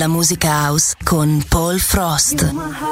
della musica house con Paul Frost.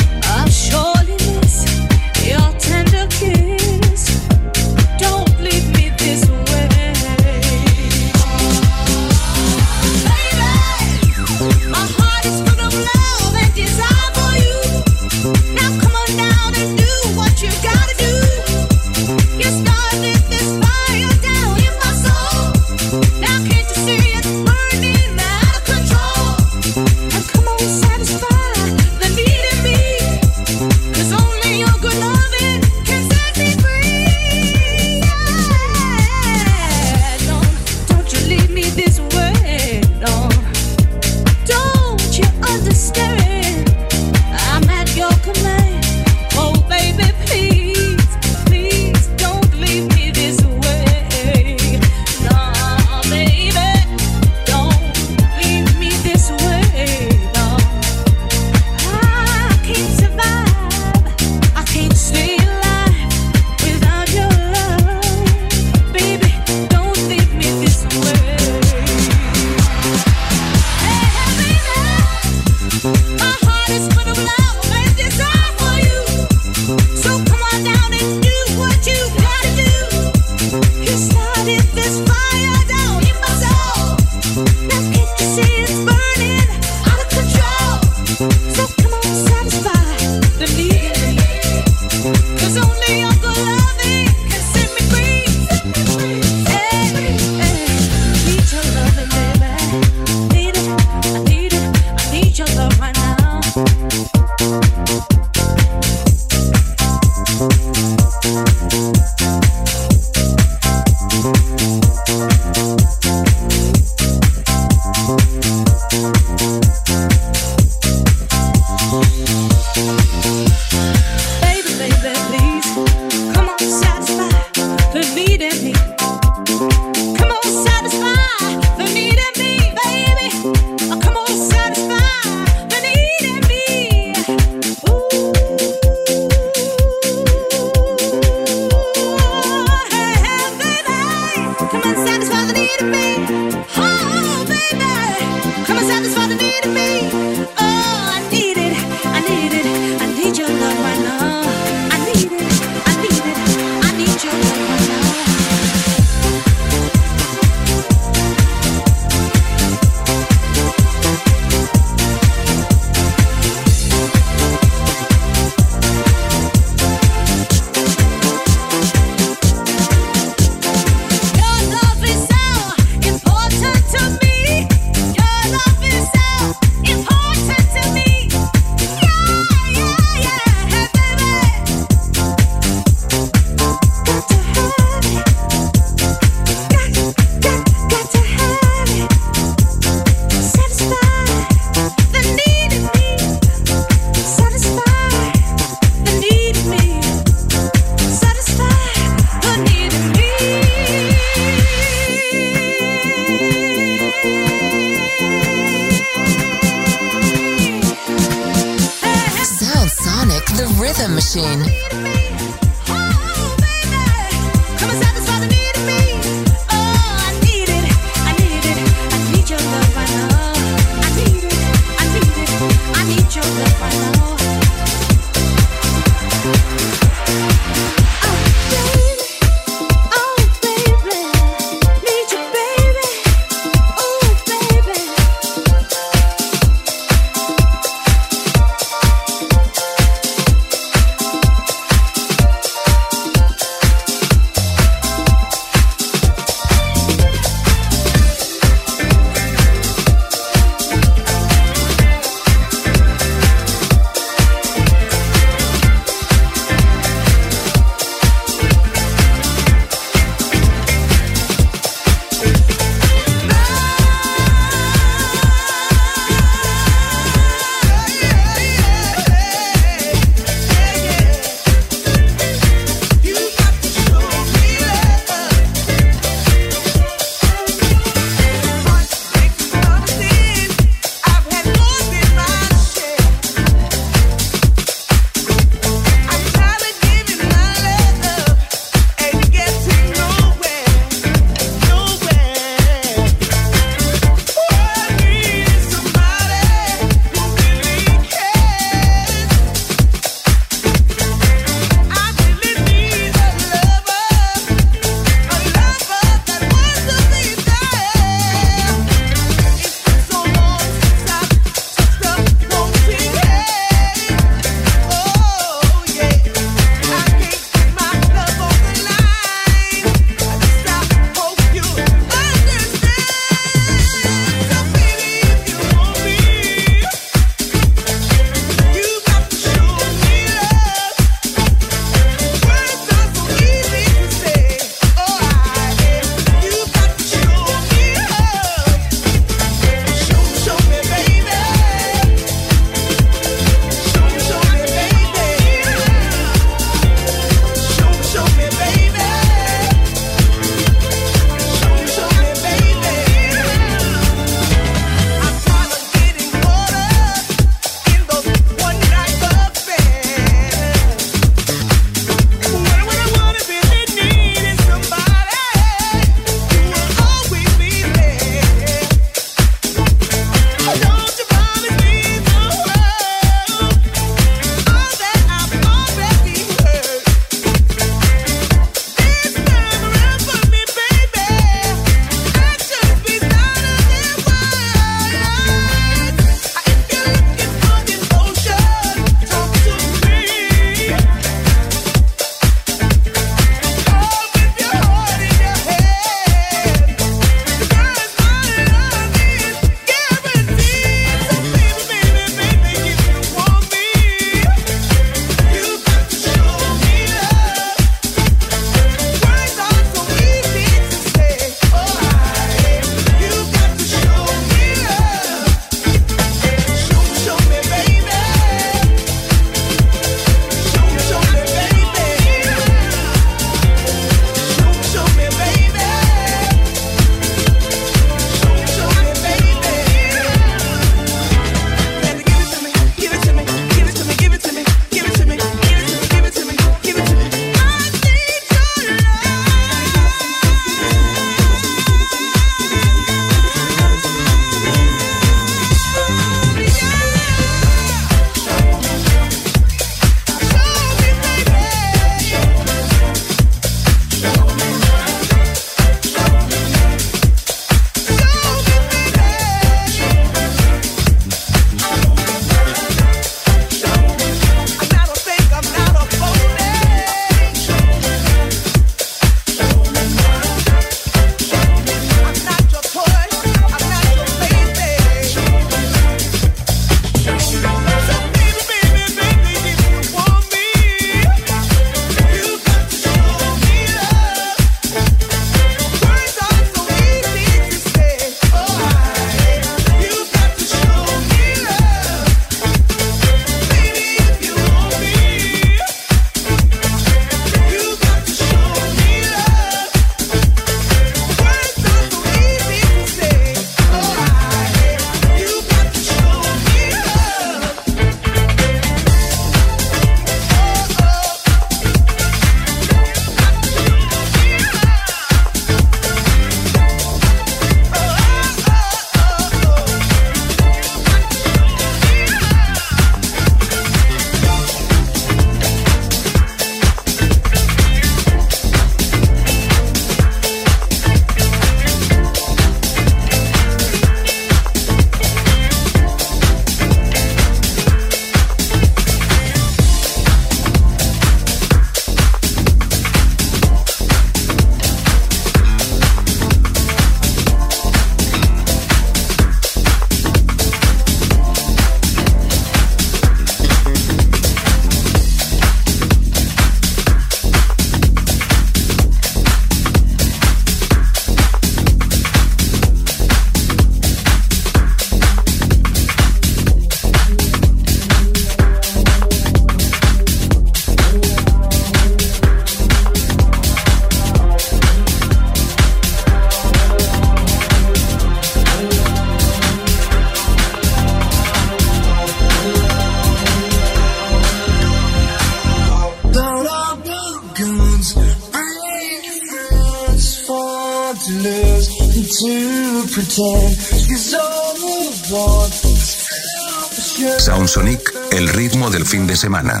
semana.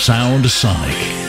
Sound Sonic.